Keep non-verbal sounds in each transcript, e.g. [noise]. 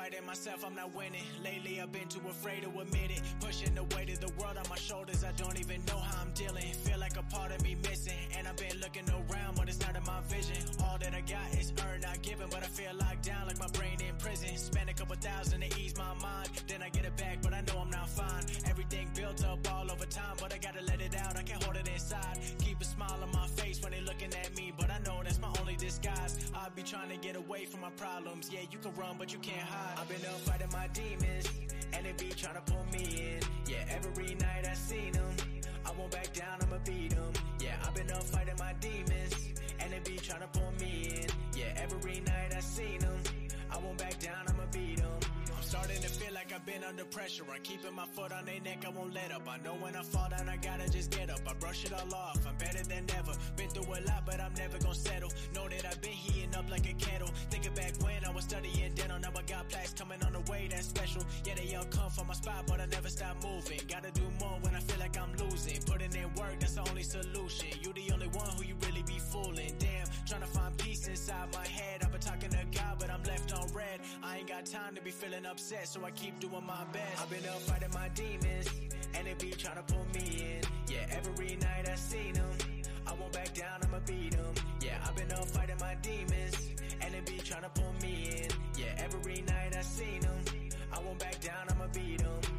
Fighting myself, I'm not winning. Lately, I've been too afraid to admit it. Pushing the weight of the world on my shoulders, I don't even know how I'm dealing. Feel like a part of me missing, and I've been looking around, but it's not in my vision. All that I got is earned, not given, but I feel locked down like my brain in prison. Spend a couple thousand to ease my mind, then I get it back, but I know I'm not fine. Everything built up all over time, but I gotta let it out, I can't hold it inside. Keep a smile on my face when they looking at me, but I know that's my only disguise. I'll be trying to get away from my problems. Yeah, you can run, but you can't hide. I've been up fighting my demons, and they be trying to pull me in. Yeah, every night I seen them. I won't back down, I'ma beat them. Yeah, I've been up fighting my demons, and they be trying to pull me in. Yeah, every night I seen them. I won't back down, starting to feel like I've been under pressure. I'm keeping my foot on their neck, I won't let up. I know when I fall down, I gotta just get up. I brush it all off, I'm better than ever. Been through a lot, but I'm never gonna settle. Know that I've been heating up like a kettle. Thinking back when I was studying dental, now I got plaques coming on the way, that's special. Yeah, they all come from my spot, but I never stop moving. Gotta do more when I feel like I'm losing. Putting in work, that's the only solution. You the only one who you really be fooling. Damn, trying to find peace inside my got time to be feeling upset, so I keep doing my best. I've been up fighting my demons, and they be trying to pull me in. Yeah, every night I seen them. I won't back down, I'ma beat them. Yeah, I've been up fighting my demons, and they be trying to pull me in. Yeah, every night I seen them. I won't back down, I'ma beat them.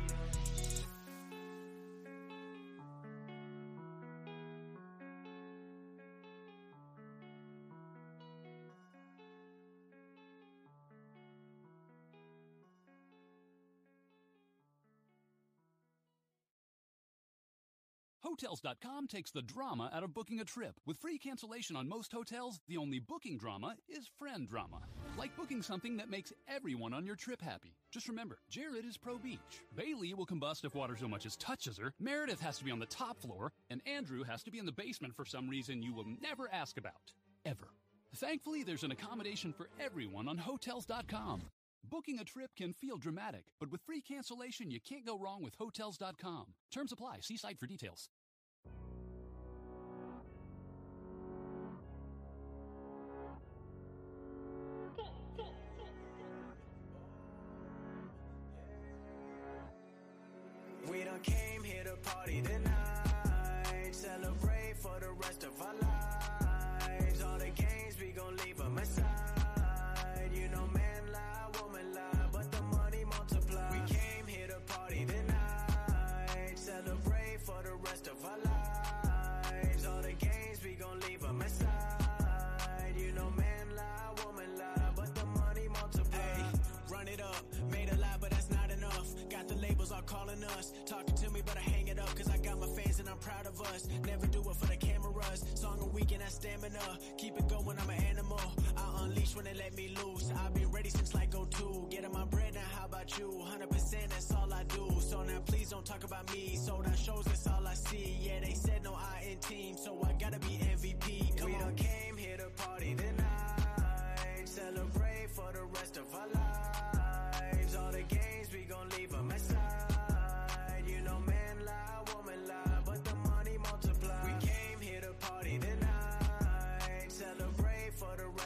Hotels.com takes the drama out of booking a trip. With free cancellation on most hotels, the only booking drama is friend drama. Like booking something that makes everyone on your trip happy. Just remember, Jared is pro beach. Bailey will combust if water so much as touches her. Meredith has to be on the top floor. And Andrew has to be in the basement for some reason you will never ask about. Ever. Thankfully, there's an accommodation for everyone on Hotels.com. Booking a trip can feel dramatic, but with free cancellation, you can't go wrong with Hotels.com. Terms apply. See site for details.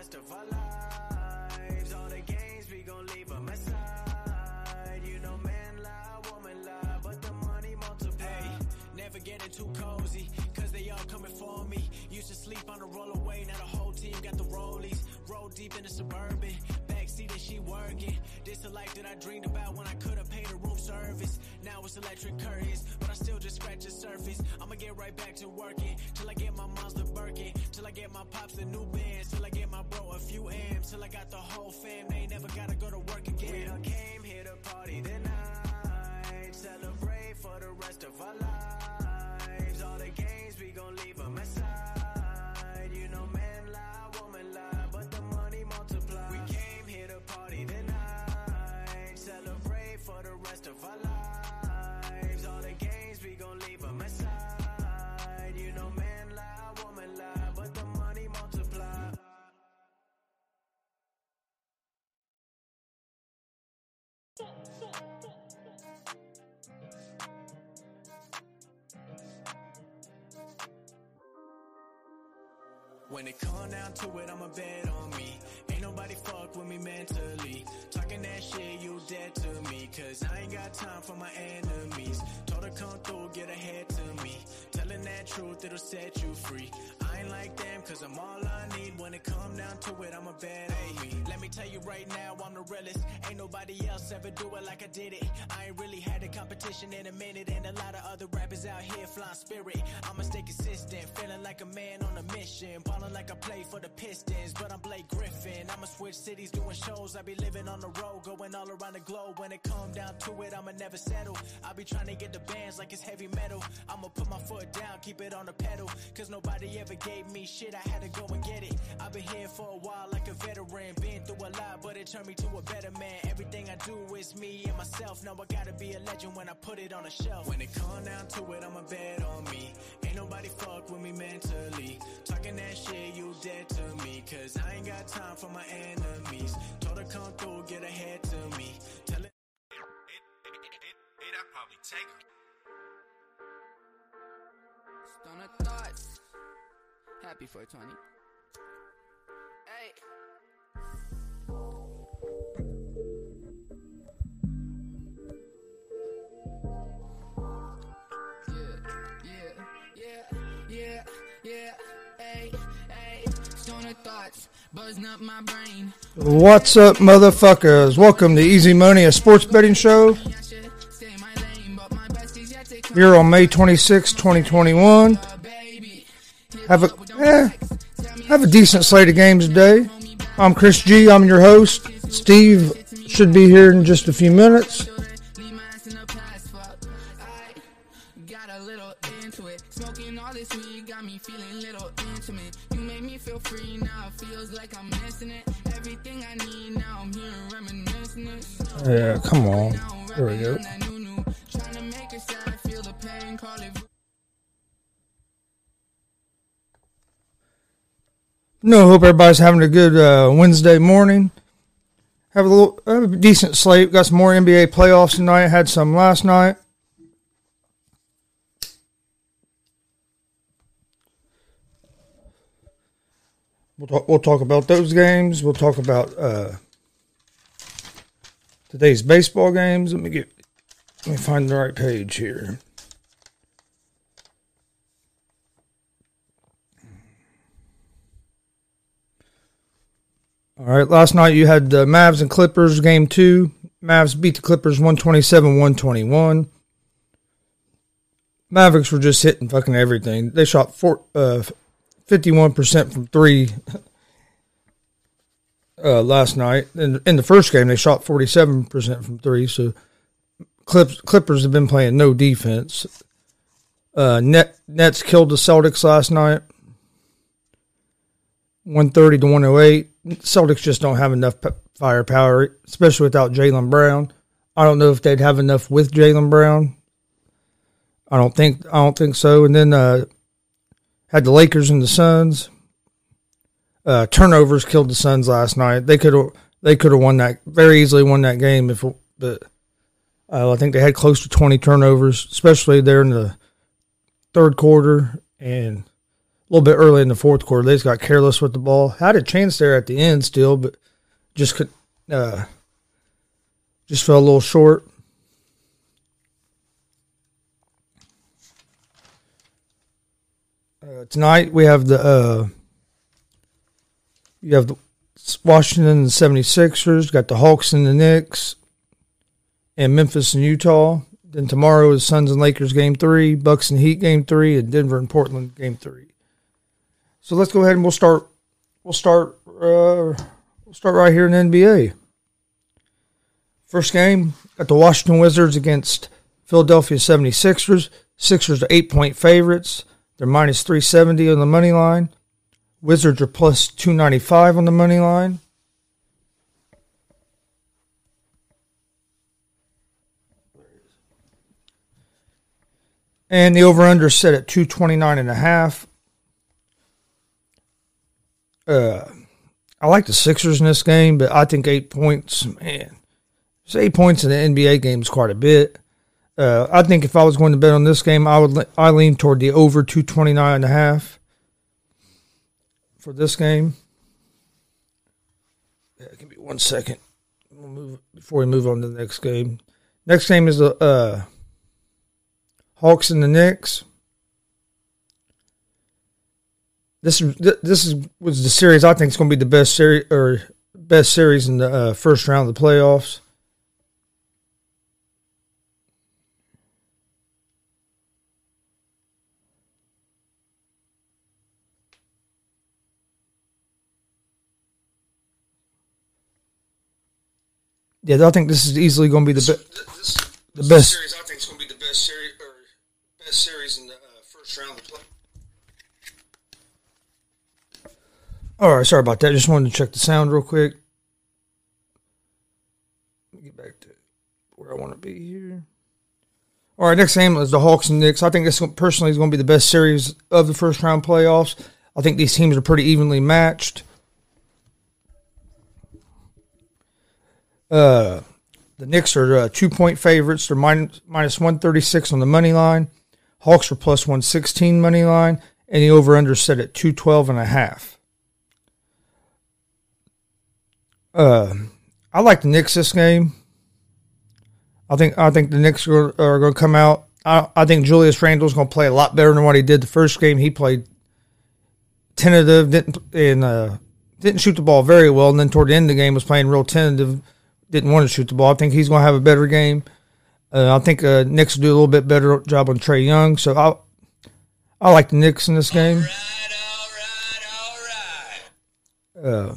Rest of our lives. All the games we gon' leave them aside. You know, man lie, woman lie, but the money multiply. Hey, never getting too cozy, cause they all coming for me. Used to sleep on the rollaway, now the whole team got the rollies. Roll deep in the suburban, backseat and she working. This the life that I dreamed about when I could've paid a room service. Now it's electric curtains, but I still just scratch the surface. I'ma get right back to working, till I get my mom's the Birkin, till I get my pops the new bands, till I get my a few M's, till I got the whole fam, they never gotta go to work again. We came here to party tonight, celebrate for the rest of our lives. All the games we gon' leave them aside. When it come down to it, I'ma bet on me. Ain't nobody fuck with me mentally. Talking that shit, you dead to me. Cause I ain't got time for my enemies. Her come through, get ahead to me. Telling that truth, it'll set you free. I ain't like them, cause I'm all I need. When it come down to it, I'm a bad me. Let me tell you right now, I'm the realest. Ain't nobody else ever do it like I did it. I ain't really had a competition in a minute, and a lot of other rappers out here flying spirit. I'ma stay consistent, feeling like a man on a mission. Ballin' like I play for the Pistons, but I'm Blake Griffin. I'ma switch cities, doing shows. I be living on the road, going all around the globe. When it come down to it, I'ma never settle. I be trying to get the like it's heavy metal. I'ma put my foot down, keep it on the pedal. Cause nobody ever gave me shit, I had to go and get it. I've been here for a while like a veteran. Been through a lot, but it turned me to a better man. Everything I do is me and myself. Now I gotta be a legend when I put it on a shelf. When it come down to it, I'ma bet on me. Ain't nobody fuck with me mentally. Talking that shit, you dead to me. Cause I ain't got time for my enemies. Told her come through, get ahead to me. Tell it. Hey, that probably take her. Stunner thoughts. Happy 420. Hey. Stoner. What's up, motherfuckers? Welcome to Easy Money, a sports betting show here on May 26, 2021. baby. Have a eh, have a decent slate of games today. I'm Chris G. I'm your host. Steve should be here in just a few minutes. Yeah, come on. There we go. Pain. Call it. No, hope everybody's having a good uh, Wednesday morning. Have a little, have a decent sleep. Got some more NBA playoffs tonight. Had some last night. We'll talk, we'll talk about those games. We'll talk about uh, today's baseball games. Let me get, let me find the right page here. All right, last night you had the Mavs and Clippers game two. Mavs beat the Clippers 127 121. Mavericks were just hitting fucking everything. They shot four, uh, 51% from three uh, last night. In, in the first game, they shot 47% from three. So Clips, Clippers have been playing no defense. Uh, Net, Nets killed the Celtics last night. 130 to 108. Celtics just don't have enough p- firepower, especially without Jaylen Brown. I don't know if they'd have enough with Jaylen Brown. I don't think I don't think so. And then uh, had the Lakers and the Suns. Uh, turnovers killed the Suns last night. They could they could have won that very easily won that game if but uh, I think they had close to 20 turnovers, especially there in the third quarter and a little bit early in the fourth quarter. They just got careless with the ball. Had a chance there at the end still, but just could uh, just fell a little short. Uh, tonight we have the uh, you have the Washington and the 76ers, got the Hawks and the Knicks, and Memphis and Utah. Then tomorrow is Suns and Lakers game three, Bucks and Heat game three, and Denver and Portland game three. So let's go ahead and we'll start. We'll start. Uh, we'll start right here in NBA. First game got the Washington Wizards against Philadelphia 76ers. Sixers are eight point favorites. They're minus 370 on the money line. Wizards are plus 295 on the money line. And the over under set at 229 and a half. Uh, I like the Sixers in this game, but I think eight points, man, it's eight points in the NBA game is quite a bit. Uh, I think if I was going to bet on this game, I would I lean toward the over 229 and a half for this game. Yeah, give me one second. Gonna move before we move on to the next game. Next game is the uh, Hawks and the Knicks. This is this is was the series I think is going to be the best series or best series in the uh, first round of the playoffs. Yeah, I think this is easily going to be the, be- the best. series I think is going to be the best series or best series in the uh, first round of the play. All right, sorry about that. Just wanted to check the sound real quick. Get back to where I want to be here. All right, next game is the Hawks and Knicks. I think this personally is going to be the best series of the first round playoffs. I think these teams are pretty evenly matched. Uh, the Knicks are uh, two point favorites. They're minus, minus 136 on the money line. Hawks are plus 116 money line. And the over under set at 212 and a half. Uh, I like the Knicks this game. I think I think the Knicks are, are going to come out. I, I think Julius Randle's going to play a lot better than what he did the first game. He played tentative, didn't and uh, didn't shoot the ball very well, and then toward the end of the game was playing real tentative, didn't want to shoot the ball. I think he's going to have a better game. Uh, I think uh, Knicks will do a little bit better job on Trae Young, so I I like the Knicks in this game. Uh,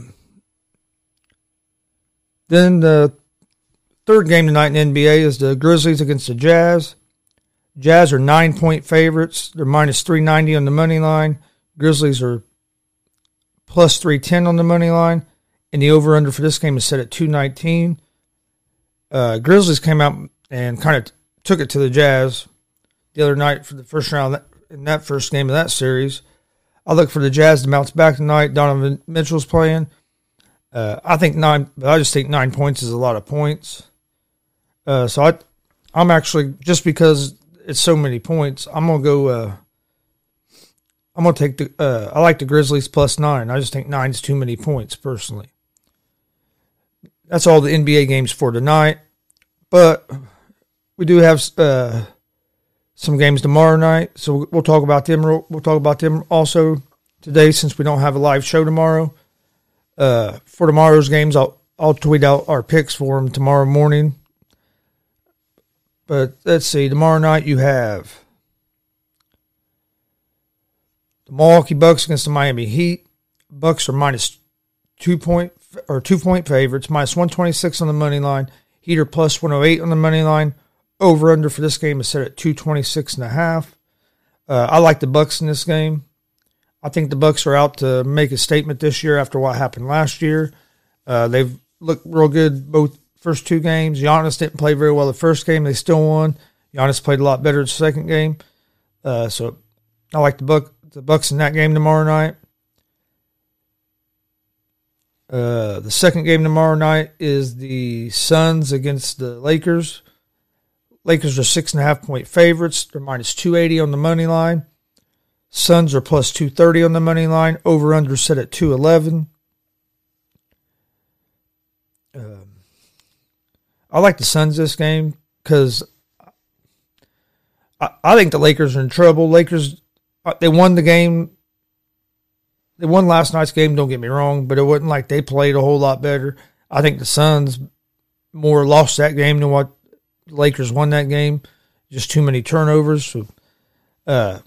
then the third game tonight in NBA is the Grizzlies against the Jazz. Jazz are nine point favorites. They're minus 390 on the money line. Grizzlies are plus 310 on the money line. And the over under for this game is set at 219. Uh, Grizzlies came out and kind of took it to the Jazz the other night for the first round in that first game of that series. I look for the Jazz to bounce back tonight. Donovan Mitchell's playing. Uh, I think nine. I just think nine points is a lot of points. Uh, so I, I'm actually just because it's so many points. I'm gonna go. Uh, I'm gonna take the. Uh, I like the Grizzlies plus nine. I just think nine's too many points personally. That's all the NBA games for tonight, but we do have uh, some games tomorrow night, so we'll talk about them. We'll talk about them also today since we don't have a live show tomorrow. Uh, for tomorrow's games, I'll I'll tweet out our picks for them tomorrow morning. But let's see, tomorrow night you have the Milwaukee Bucks against the Miami Heat. Bucks are minus two point or two point favorites, minus one twenty six on the money line. Heat are plus one hundred eight on the money line. Over under for this game is set at two twenty six and a half. Uh, I like the Bucks in this game. I think the Bucks are out to make a statement this year after what happened last year. Uh, they've looked real good both first two games. Giannis didn't play very well the first game. They still won. Giannis played a lot better in the second game. Uh, so I like the Buck the Bucks in that game tomorrow night. Uh, the second game tomorrow night is the Suns against the Lakers. Lakers are six and a half point favorites. They're minus two eighty on the money line. Suns are plus two thirty on the money line. Over under set at two eleven. Um, I like the Suns this game because I, I think the Lakers are in trouble. Lakers uh, they won the game. They won last night's game. Don't get me wrong, but it wasn't like they played a whole lot better. I think the Suns more lost that game than what the Lakers won that game. Just too many turnovers. So, uh,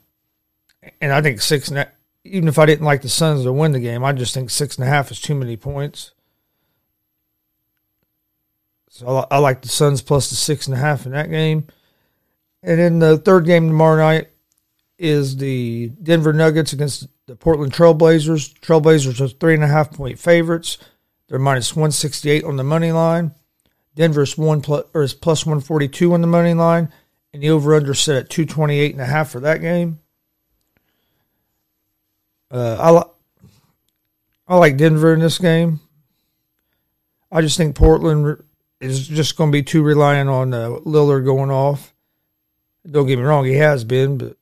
and I think six and a, even if I didn't like the Suns to win the game, I just think six and a half is too many points. So I, like the Suns plus the six and a half in that game. And then the third game tomorrow night is the Denver Nuggets against the Portland Trailblazers. Trailblazers are three and a half point favorites. They're minus 168 on the money line. Denver's one plus, or is plus 142 on the money line. And the over under set at 228 and a half for that game. Uh, I, I like Denver in this game. I just think Portland is just going to be too reliant on uh, Lillard going off. Don't get me wrong, he has been, but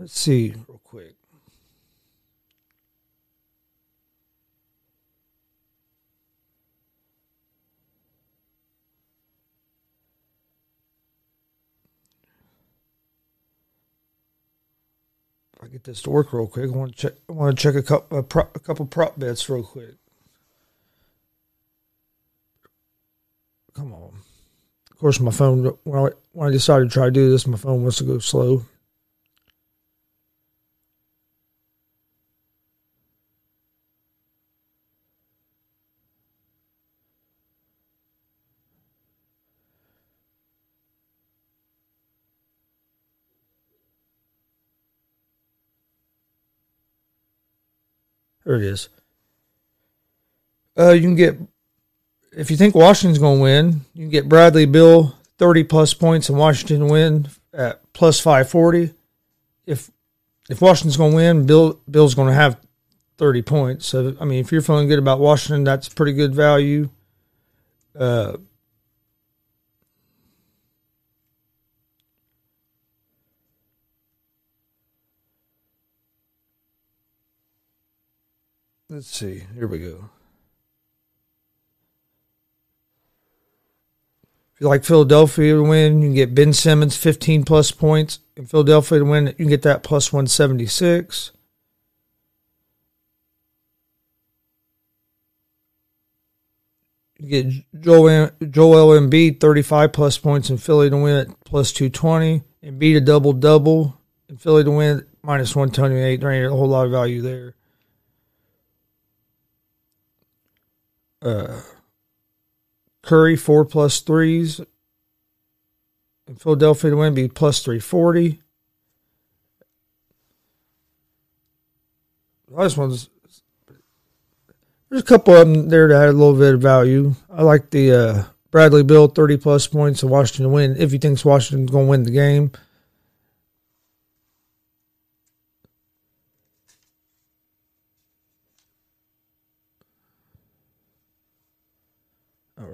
let's see real quick. I get this to work real quick. I want to check. I want to check a couple, a, prop, a couple prop bets real quick. Come on. Of course, my phone. When I when I decided to try to do this, my phone wants to go slow. There it is. Uh, you can get if you think Washington's going to win, you can get Bradley Beal thirty plus points and Washington win at plus five forty. If if Washington's going to win, Beal Beal's going to have thirty points. So I mean, if you're feeling good about Washington, that's pretty good value. Uh, let's see. Here we go. If you like Philadelphia to win, you can get Ben Simmons 15 plus points. In Philadelphia to win, you can get that plus 176. You get Joel, Joel Embiid 35 plus points in Philly to win at plus 220. Embiid a double double in Philly to win minus 128. There ain't a whole lot of value there. Uh, Curry four plus threes. In Philadelphia to win be plus three forty. Just want. There's a couple of them there that had a little bit of value. I like the uh, Bradley Beal thirty plus points and Washington to win if he thinks Washington's going to win the game.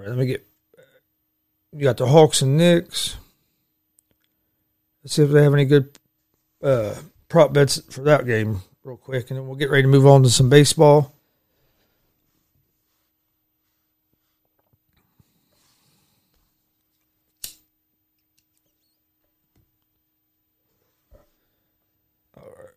Right, let me get. You got the Hawks and Knicks. Let's see if they have any good uh, prop bets for that game, real quick, and then we'll get ready to move on to some baseball. All right.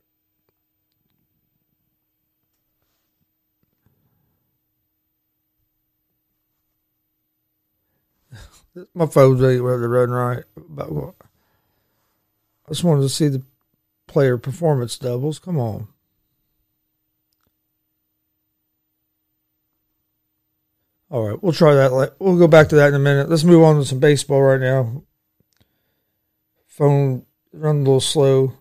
My phone's ready to run right. But? I just wanted to see the player performance doubles. Come on. All right, we'll try that. We'll go back to that in a minute. Let's move on to some baseball right now. Phone run a little slow.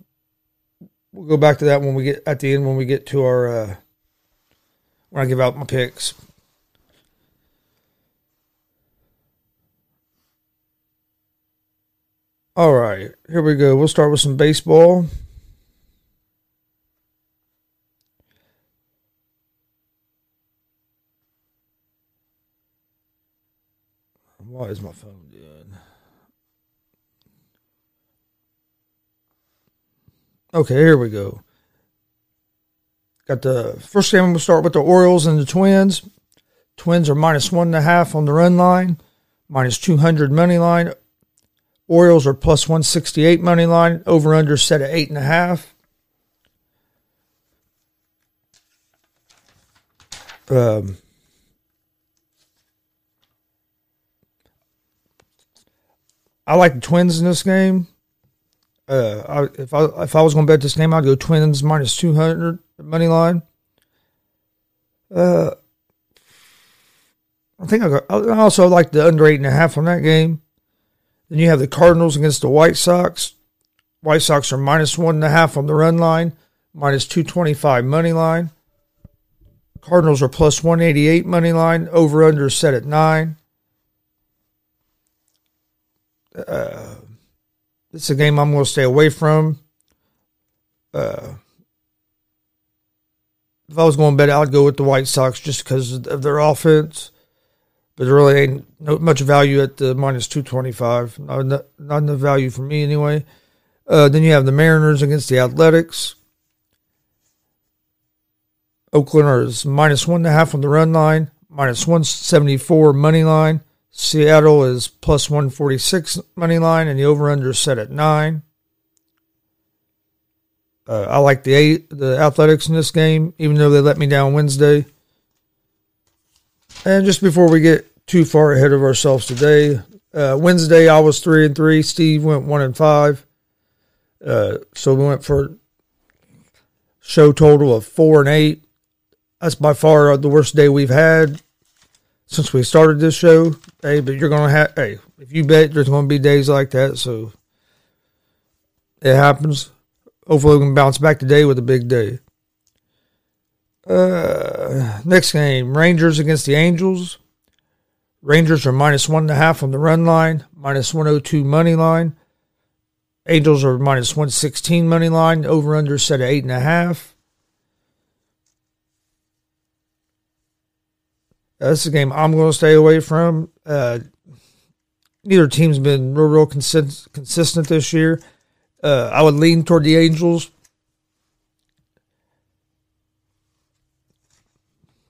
We'll go back to that when we get at the end when we get to our uh, when I give out my picks. All right, here we go. We'll start with some baseball. Why is my phone doing? Okay, here we go. Got the first game. We'll start with the Orioles and the Twins. Twins are minus one and a half on the run line, minus 200 money line. Orioles are plus 168 money line. Over under set at eight and a half. Um, I like the Twins in this game. Uh, I, if I if I was going to bet this game, I'd go Twins minus 200 money line. Uh, I think I, got, I also like the under eight and a half on that game. Then you have the Cardinals against the White Sox. White Sox are minus one and a half on the run line, minus 225 money line. Cardinals are plus 188 money line, over under set at nine. Uh, it's a game I'm going to stay away from. Uh, if I was going to bet, I'd go with the White Sox just because of their offense but there really ain't no much value at the minus 225. Not, not enough value for me anyway. Uh, then you have the Mariners against the Athletics. Oakland is minus one and a half on the run line, minus 174 money line. Seattle is plus 146 money line, and the over under is set at nine. Uh, I like the the Athletics in this game, even though they let me down Wednesday. And just before we get too far ahead of ourselves today, uh, Wednesday I was three and three. Steve went one and five. Uh, so we went for show total of four and eight. That's by far the worst day we've had since we started this show. Hey, but you're gonna have hey, if you bet there's gonna be days like that, so it happens. Hopefully we can bounce back today with a big day. Uh, next game, Rangers against the Angels. Rangers are minus one and a half on the run line, minus 102 money line. Angels are minus 116 money line, over under set at eight and a half. That's this a game I'm going to stay away from. Uh, neither team's been real, real consist- consistent this year. Uh, I would lean toward the Angels.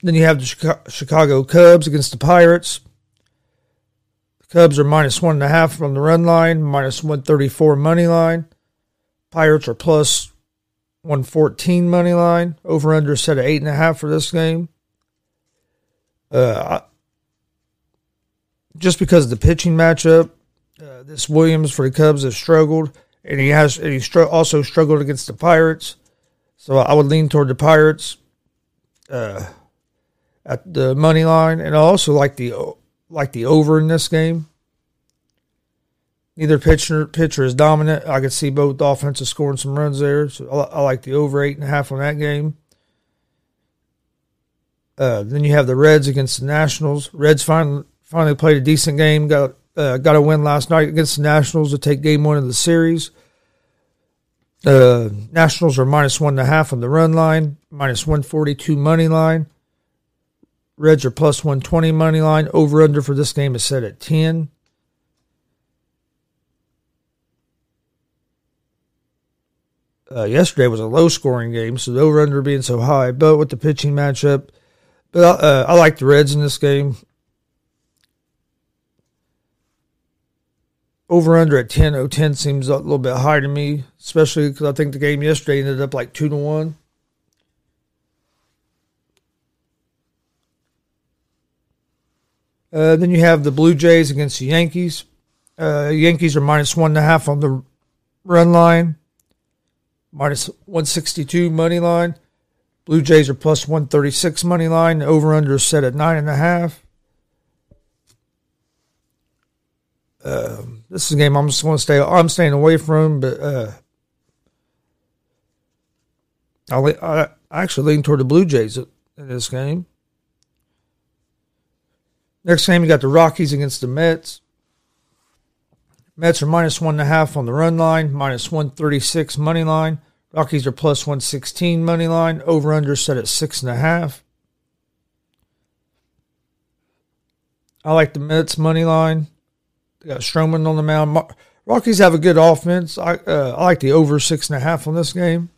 Then you have the Chicago Cubs against the Pirates. The Cubs are minus one and a half from the run line, minus 134 money line. Pirates are plus 114 money line. Over under set at eight and a half for this game. Uh, just because of the pitching matchup, uh, this Williams for the Cubs has struggled and he has and he str- also struggled against the Pirates. So I would lean toward the Pirates uh, at the money line, and I also like the like the over in this game. Neither pitcher pitcher is dominant. I could see both offenses scoring some runs there, so I, I like the over eight and a half on that game. Uh, then you have the Reds against the Nationals. Reds finally finally played a decent game. Got uh, got a win last night against the Nationals to take game one of the series. The uh, Nationals are minus one and a half on the run line, minus 142 money line. Reds are plus 120 money line. Over under for this game is set at 10. Uh, yesterday was a low scoring game, so the over under being so high, but with the pitching matchup, but uh, I like the Reds in this game. over under at 10 010 seems a little bit high to me, especially because I think the game yesterday ended up like 2 to 1. Uh, then you have the Blue Jays against the Yankees. Uh, Yankees are minus one and a half on the run line, minus 162 money line. Blue Jays are plus 136 money line. Over under set at nine and a half. Uh, this is a game I'm just going to stay. I'm staying away from, but uh, I, I actually lean toward the Blue Jays in this game. Next game, you got the Rockies against the Mets. Mets are minus one and a half on the run line, minus 136 money line. Rockies are plus 116 money line. Over under set at six and a half. I like the Mets money line. They got Stroman on the mound. Rockies have a good offense. I uh, I like the over six and a half on this game.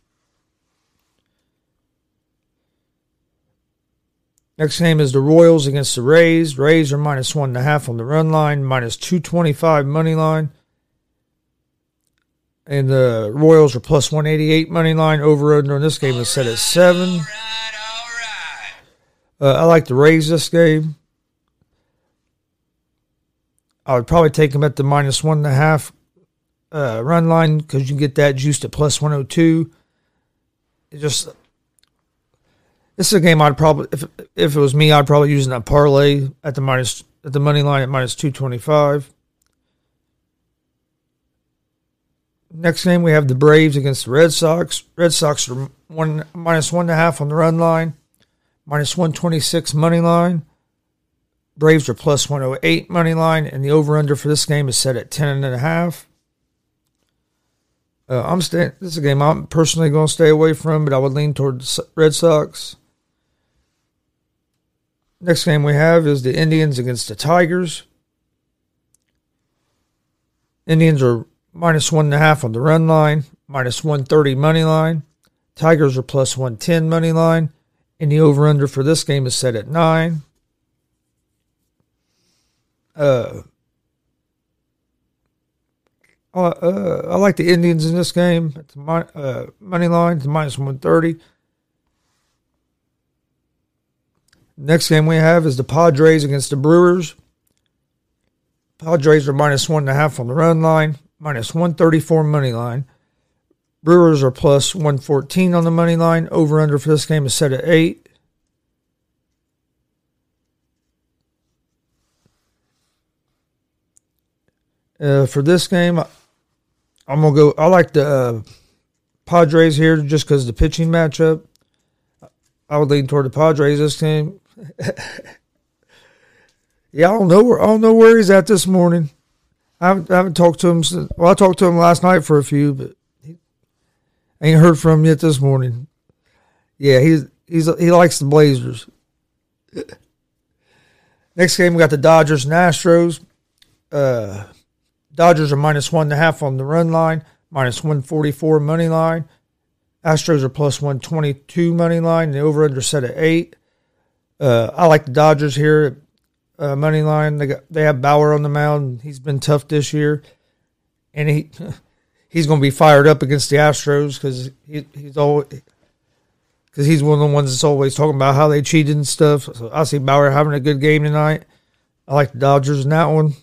Next game is the Royals against the Rays. Rays are minus one and a half on the run line, minus two twenty five money line, and the Royals are plus one eighty eight money line. Over under in this game is set at seven. Uh, I like the Rays this game. I would probably take them at the minus one and a half uh, run line because you can get that juiced at plus 102. It just this is a game I'd probably if if it was me I'd probably use that parlay at the minus at the money line at minus 225. Next game we have the Braves against the Red Sox. Red Sox are one minus one and a half on the run line, minus 126 money line. Braves are plus 108 money line, and the over under for this game is set at 10 and a half. Uh, I'm staying. This is a game I'm personally going to stay away from, but I would lean toward the Red Sox. Next game we have is the Indians against the Tigers. Indians are minus one and a half on the run line, minus 130 money line. Tigers are plus 110 money line. And the over under for this game is set at nine. Uh, uh, uh, I like the Indians in this game. It's my, uh, money line, it's minus 130. Next game we have is the Padres against the Brewers. Padres are minus one and a half on the run line, minus one thirty four money line. Brewers are plus one fourteen on the money line. Over under for this game is set at eight. Uh, for this game, I'm gonna go. I like the uh, Padres here just because the pitching matchup. I would lean toward the Padres this game. Yeah, I don't know where don't know where he's at this morning. I haven't, I haven't talked to him. Since, well, I talked to him last night for a few, but he, ain't heard from him yet this morning. Yeah, he's he's he likes the Blazers. [laughs] Next game we got the Dodgers and Astros. Uh, Dodgers are minus one and a half on the run line, minus 144 money line. Astros are plus 122 money line. The over under set at eight. Uh, I like the Dodgers here uh, money line. They got they have Bauer on the mound. He's been tough this year, and he [laughs] he's going to be fired up against the Astros because he, he's always because he's one of the ones that's always talking about how they cheated and stuff. So I see Bauer having a good game tonight. I like the Dodgers in that one.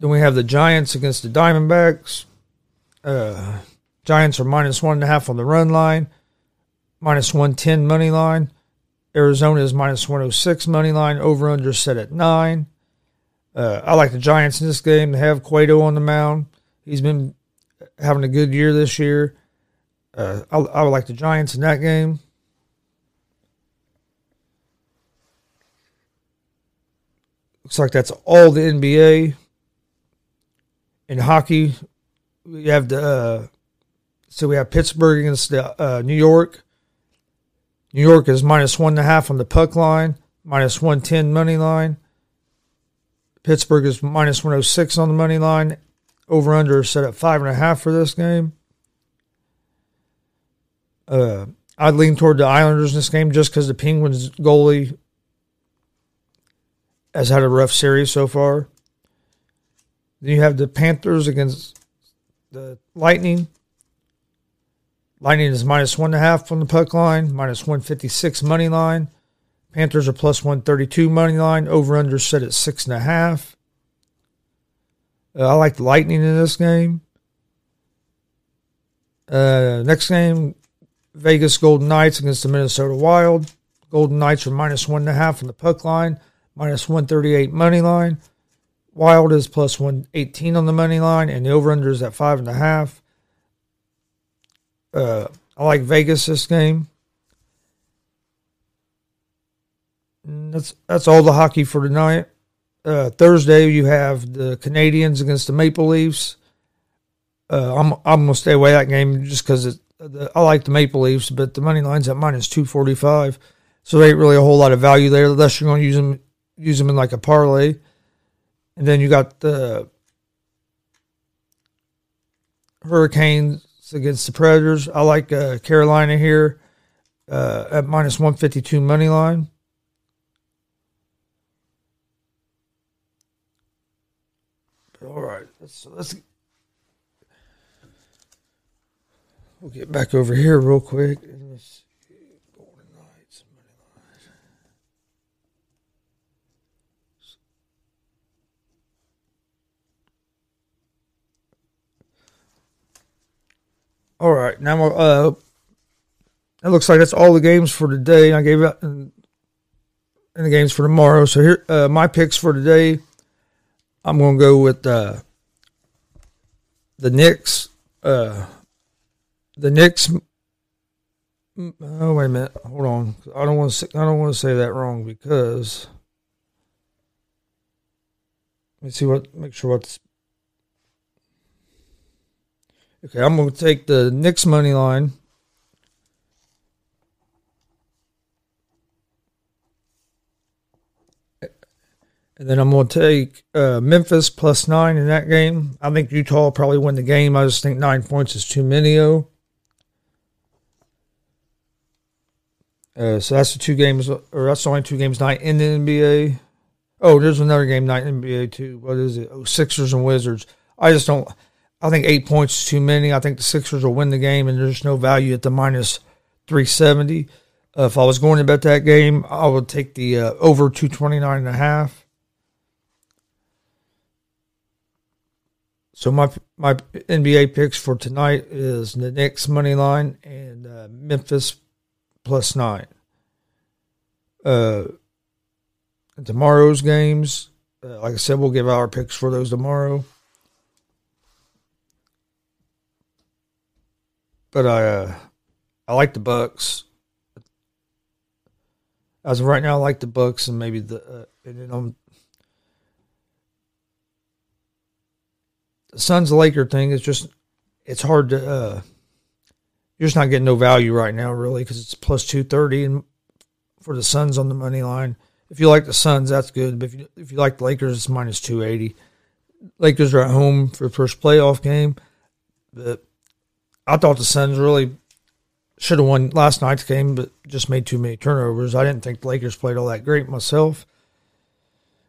Then we have the Giants against the Diamondbacks. Uh, Giants are minus one and a half on the run line, minus 110 money line. Arizona is minus 106 money line, over under set at nine. Uh, I like the Giants in this game. They have Cueto on the mound. He's been having a good year this year. Uh, I, I would like the Giants in that game. Looks like that's all the NBA in hockey, we have the uh, so we have Pittsburgh against the, uh, New York. New York is minus one and a half on the puck line, minus one ten money line. Pittsburgh is minus one hundred oh six on the money line. Over under set at five and a half for this game. Uh, I'd lean toward the Islanders in this game just because the Penguins goalie has had a rough series so far. Then you have the Panthers against the Lightning. Lightning is minus one and a half from the puck line, minus 156 money line. Panthers are plus 132 money line. Over under set at six and a half. Uh, I like the Lightning in this game. Uh, next game, Vegas Golden Knights against the Minnesota Wild. Golden Knights are minus one and a half on the puck line, minus 138 money line. Wild is plus 118 on the money line, and the over under is at five and a half. Uh, I like Vegas this game. That's that's all the hockey for tonight. Uh, Thursday you have the Canadiens against the Maple Leafs. Uh, I'm I'm gonna stay away that game just because I like the Maple Leafs, but the money line's at minus two forty five, so there ain't really a whole lot of value there unless you're gonna use them use them in like a parlay. And then you got the Hurricanes against the Predators. I like uh, Carolina here uh, at minus 152 money line. All right, let's let's we'll get back over here real quick. All right, now uh, it looks like that's all the games for today. I gave out and, and the games for tomorrow. So here, uh, my picks for today. I'm going to go with uh, the Knicks. Uh, the Knicks. Oh wait a minute, hold on. I don't want to. I don't want to say that wrong because. Let me see what. Make sure what's Okay, I'm going to take the Knicks money line. And then I'm going to take uh, Memphis plus nine in that game. I think Utah will probably win the game. I just think nine points is too many. Oh. Uh, so that's the two games, or that's the only two games night in the NBA. Oh, there's another game night in NBA too. What is it? Oh, Sixers and Wizards. I just don't. I think eight points is too many. I think the Sixers will win the game, and there's no value at the minus three seventy. Uh, if I was going to bet that game, I would take the uh, over two twenty nine and a half. So my my NBA picks for tonight is the Knicks money line and uh, Memphis plus nine. Uh, tomorrow's games, uh, like I said, we'll give our picks for those tomorrow. But I uh, I like the Bucks. As of right now, I like the Bucks and maybe the uh, and then on the Suns Laker thing is just it's hard to uh, you're just not getting no value right now really because it's plus two thirty and for the Suns on the money line. If you like the Suns, that's good. But if you if you like the Lakers, it's minus two eighty. Lakers are at home for the first playoff game, but I thought the Suns really should have won last night's game, but just made too many turnovers. I didn't think the Lakers played all that great myself.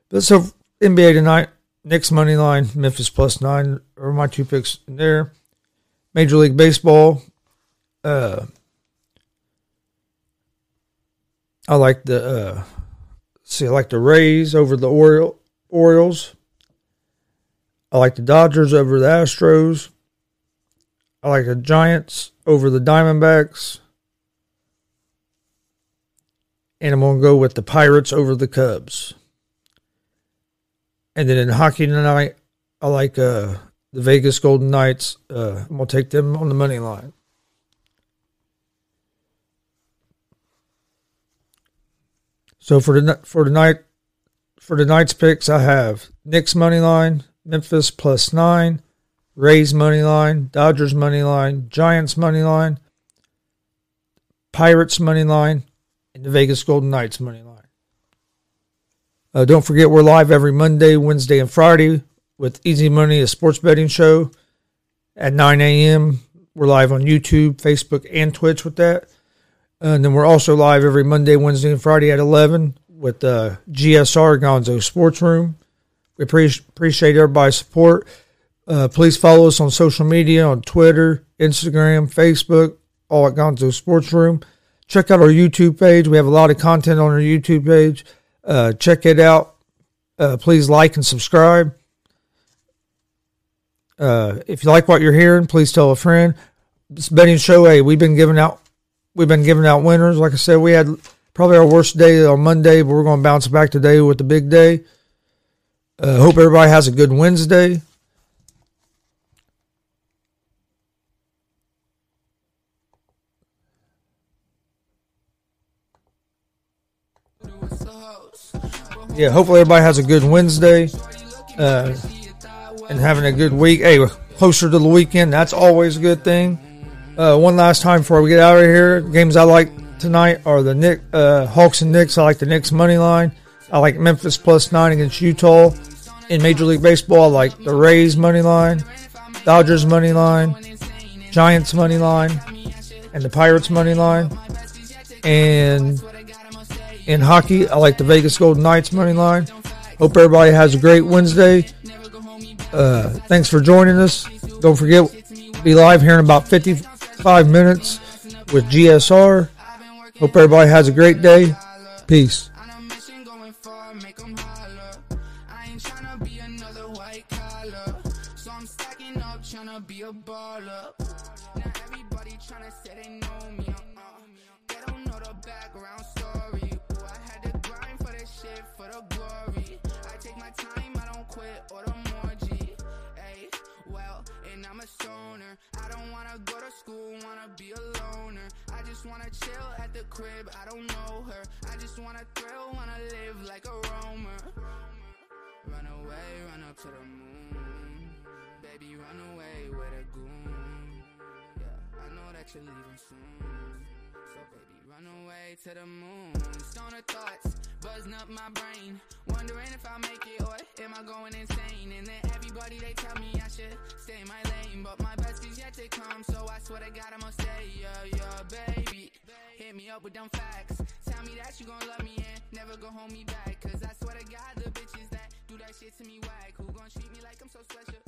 But so NBA tonight, Knicks money line, Memphis plus nine are my two picks in there. Major League Baseball, uh, I like the uh, see, I like the Rays over the Oriole, Orioles. I like the Dodgers over the Astros. I like the Giants over the Diamondbacks. And I'm going to go with the Pirates over the Cubs. And then in hockey tonight, I like uh, the Vegas Golden Knights. Uh, I'm going to take them on the money line. So for the for the night for the night's picks, I have Knicks money line, Memphis plus nine, Rays money line, Dodgers money line, Giants money line, Pirates money line, and the Vegas Golden Knights money line. Uh, don't forget we're live every Monday, Wednesday, and Friday with Easy Money, a sports betting show at 9 a.m. We're live on YouTube, Facebook, and Twitch with that. And then we're also live every Monday, Wednesday, and Friday at 11 with uh, GSR Gonzo Sports Room. We appreciate appreciate everybody's support. Uh, please follow us on social media on Twitter, Instagram, Facebook, all at Gonzo Sports Room. Check out our YouTube page. We have a lot of content on our YouTube page. Uh, check it out. Uh, please like and subscribe. Uh, if you like what you're hearing, please tell a friend. This betting show, hey, we've been giving out we've been giving out winners. Like I said, we had probably our worst day on Monday, but we're going to bounce back today with the big day. Uh, hope everybody has a good Wednesday. Yeah, hopefully everybody has a good Wednesday uh, and having a good week. Hey, closer to the weekend, that's always a good thing. Uh, one last time before we get out of here, games I like tonight are the Nick, uh, Hawks and Knicks. I like the Knicks money line. I like Memphis plus nine against Utah. In Major League Baseball, I like the Rays money line, Dodgers money line, Giants money line, and the Pirates money line. And in hockey, I like the Vegas Golden Knights money line. Hope everybody has a great Wednesday. Uh, thanks for joining us. Don't forget, be live here in about 55 minutes with GSR. Hope everybody has a great day. Peace. School, wanna be a loner. I just wanna chill at the crib, I don't know her. I just wanna thrill, wanna live like a roamer. Run away, run up to the moon. Baby, run away with a goon. Yeah, I know that you're leaving soon. Baby, run away to the moon. Stoner thoughts, buzzing up my brain. Wondering if I'll make it or am I going insane? And then everybody they tell me I should stay in my lane. But my best is yet to come, so I swear to God I'ma stay. Yeah, yeah, baby. Hit me up with them facts. Tell me that you gon' love me and never go hold me back. Cause I swear to God the bitches that do that shit to me whack? Who gon' treat me like I'm so special?